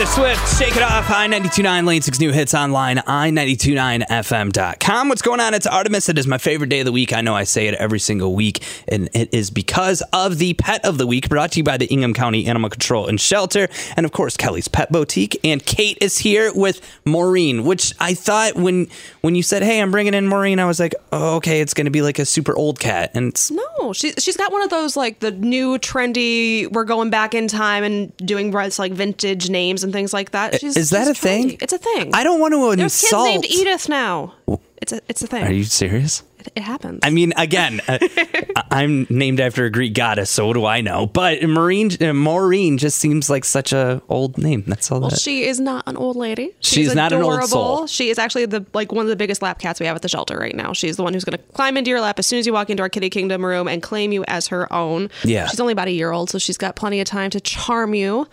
Taylor Swift, Shake It Off, I-929, Lansing's New Hits Online, I929FM.com. What's going on? It's Artemis. It is my favorite day of the week. I know I say it every single week, and it is because of the Pet of the Week, brought to you by the Ingham County Animal Control and Shelter, and of course, Kelly's Pet Boutique. And Kate is here with Maureen, which I thought when when you said, hey, I'm bringing in Maureen, I was like, oh, okay, it's going to be like a super old cat. And it's, No, Oh, she, she's got one of those like the new trendy. We're going back in time and doing like vintage names and things like that. She's, is that a thing? It's a thing. I don't want to There's insult. kids named Edith now. It's a it's a thing. Are you serious? It, happens. I mean, again, uh, I'm named after a Greek goddess, so what do I know? But Maureen, uh, Maureen just seems like such a old name. That's all well, that. she is not an old lady. She's not an old soul. adorable. She is actually the like one of the biggest lap cats we have at the shelter right now. She's the one who's going to climb into your lap as soon as you walk into our Kitty Kingdom room and claim you as her own. Yeah. she's only about a year old, so she's got plenty of time to charm you.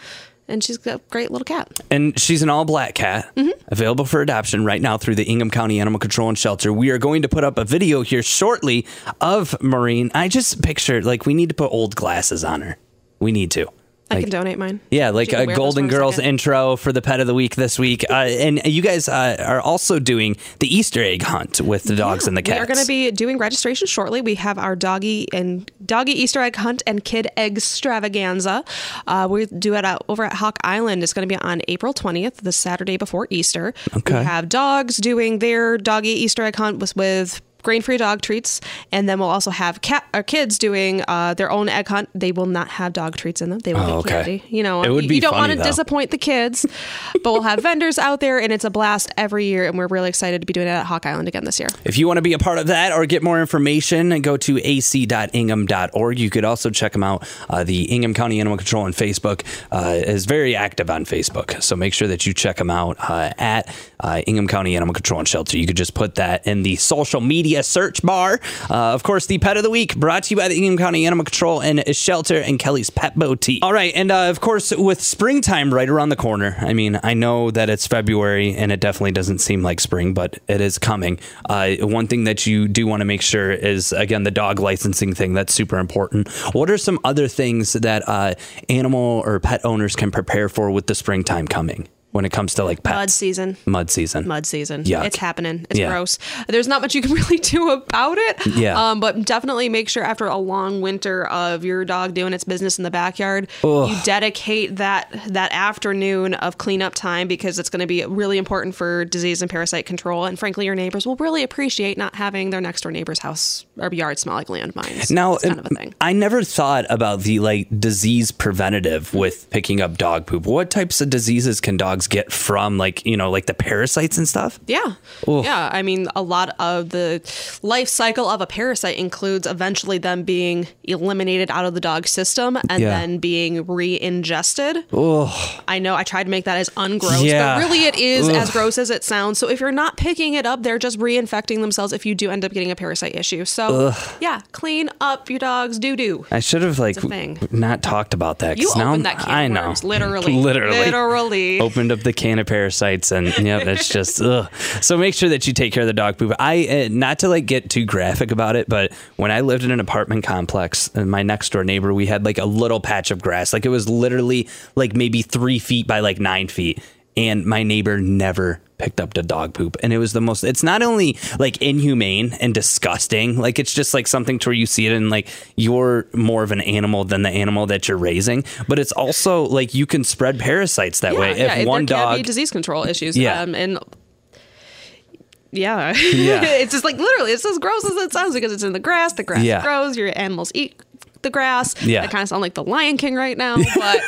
And she's got a great little cat. and she's an all black cat, Mm-hmm. available for adoption right now through the Ingham County Animal Control and Shelter. We are going to put up a video here shortly of Maureen. I just picture like we need to put old glasses on her. We need to. I Like- can donate mine. Yeah, like a Golden Girls intro for the pet of the week this week. Uh, and you guys uh, are also doing the Easter egg hunt with the dogs and the cats. We are going to be doing registration shortly. We have our doggy and doggy Easter egg hunt and kid egg extravaganza. Uh, we do it out over at Hawk Island. It's going to be on April 20th, the Saturday before Easter. Okay. We have dogs doing their doggy Easter egg hunt with, with grain-free dog treats, and then we'll also have cat our kids doing uh, their own egg hunt. They will not have dog treats in them. They will Oh, be okay. candy. You know, It would you, be you don't want to disappoint the kids, but we'll have vendors out there, and it's a blast every year. And we're really excited to be doing it at Hawk Island again this year. If you want to be a part of that or get more information, go to ac.ingham.org. You could also check them out. Uh, the Ingham County Animal Control on Facebook uh, is very active on Facebook. So make sure that you check them out uh, at uh, Ingham County Animal Control and Shelter. You could just put that in the social media search bar. Uh, of course, the pet of the week brought to you by the Ingham County Animal Control and Shelter and Kelly's Pet Boutique. All right. And uh, of course, with springtime right around the corner, I mean, I know that it's February and it definitely doesn't seem like spring, but it is coming. Uh, one thing that you do want to make sure is, again, the dog licensing thing. That's super important. What are some other things that uh, animal or pet owners can prepare for with the springtime coming when it comes to like pets? Mud season. Mud season. Mud season. Yeah, It's happening. It's Yeah. gross. There's not much you can really do about it. Yeah. Um, but definitely make sure after a long winter of your dog doing its business in the backyard, you dedicate that that afternoon of cleanup time because it's going to be really important for disease and parasite control. And frankly, your neighbors will really appreciate not having their next door neighbor's house or yard smell like landmines. Now, it's kind of a thing. I never thought about the like disease preventative with picking up dog poop. What types of diseases can dogs get from like, you know, like the parasites and stuff? Yeah. Yeah. I mean, a lot of the life cycle of a parasite includes eventually them being eliminated out of the dog system and Yeah. then being re ingested. Oh, I know I tried to make that as ungross, Yeah. but really it is as gross as it sounds. So if you're not picking it up, they're just reinfecting themselves if you do end up getting a parasite issue. So yeah, clean up your dog's doo doo. I should have like not talked about that. You now opened that can I know. worms, literally. literally, Literally. Opened up the can of parasites, and yeah, it's just ugh. So make sure that you take care of the dog poop. I uh, not to like get too graphic about it, but when I lived in an apartment complex, and my next door neighbor, we had like a little patch of grass, like it was literally like maybe three feet by like nine feet, and my neighbor never picked up the dog poop and it was the most it's not only like inhumane and disgusting like it's just like something to where you see it and like you're more of an animal than the animal that you're raising but it's also like you can spread parasites that way yeah, if one dog disease control issues. Yeah. Um, and yeah, Yeah. it's just like literally, it's as gross as it sounds because it's in the grass. The grass Yeah. grows. Your animals eat the grass. Yeah. I kind of sound like the Lion King right now, but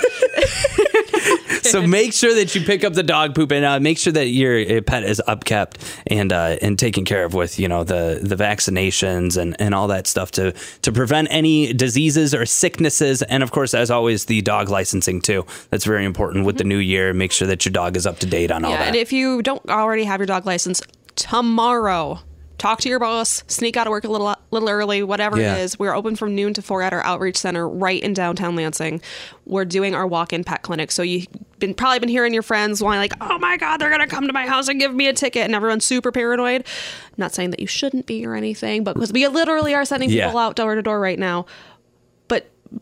so make sure that you pick up the dog poop and uh, make sure that your pet is upkept and uh, and taken care of with you know the the vaccinations and, and all that stuff to to prevent any diseases or sicknesses and of course as always the dog licensing too that's very important with the new year make sure that your dog is up to date on all yeah. that And if you don't already have your dog license, tomorrow. Talk to your boss. Sneak out of work a little little early. Whatever Yeah. it is, we're open from noon to four at our outreach center right in downtown Lansing. We're doing our walk-in pet clinic. So you've been probably been hearing your friends wanting like, oh my god, they're gonna come to my house and give me a ticket, and everyone's super paranoid. I'm Not saying that you shouldn't be or anything, but because we literally are sending Yeah. people out door to door right now.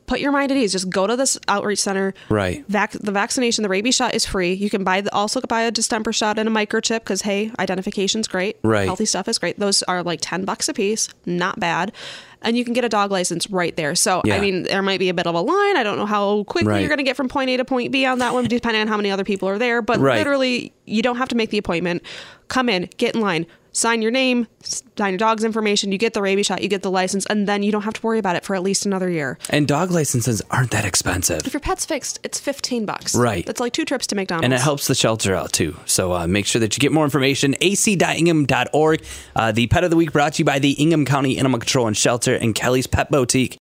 Put your mind at ease. Just go to this outreach center. Right. Vac- the vaccination, the rabies shot is free. You can buy the, also buy a distemper shot and a microchip because hey, identification's great. Right. Healthy stuff is great. Those are like ten bucks a piece. Not bad. And you can get a dog license right there. So Yeah. I mean, there might be a bit of a line. I don't know how quickly Right. you're going to get from point A to point B on that one, depending on how many other people are there. But Right. literally, you don't have to make the appointment. Come in, get in line, sign your name, sign your dog's information. You get the rabies shot, you get the license, and then you don't have to worry about it for at least another year. And dog licenses aren't that expensive. If your pet's fixed, it's 15 bucks. Right. That's like two trips to McDonald's. And it helps the shelter out too. So uh, make sure that you get more information. ac.ingham.org. Uh, the Pet of the Week brought to you by the Ingham County Animal Control and Shelter and Kelly's Pet Boutique.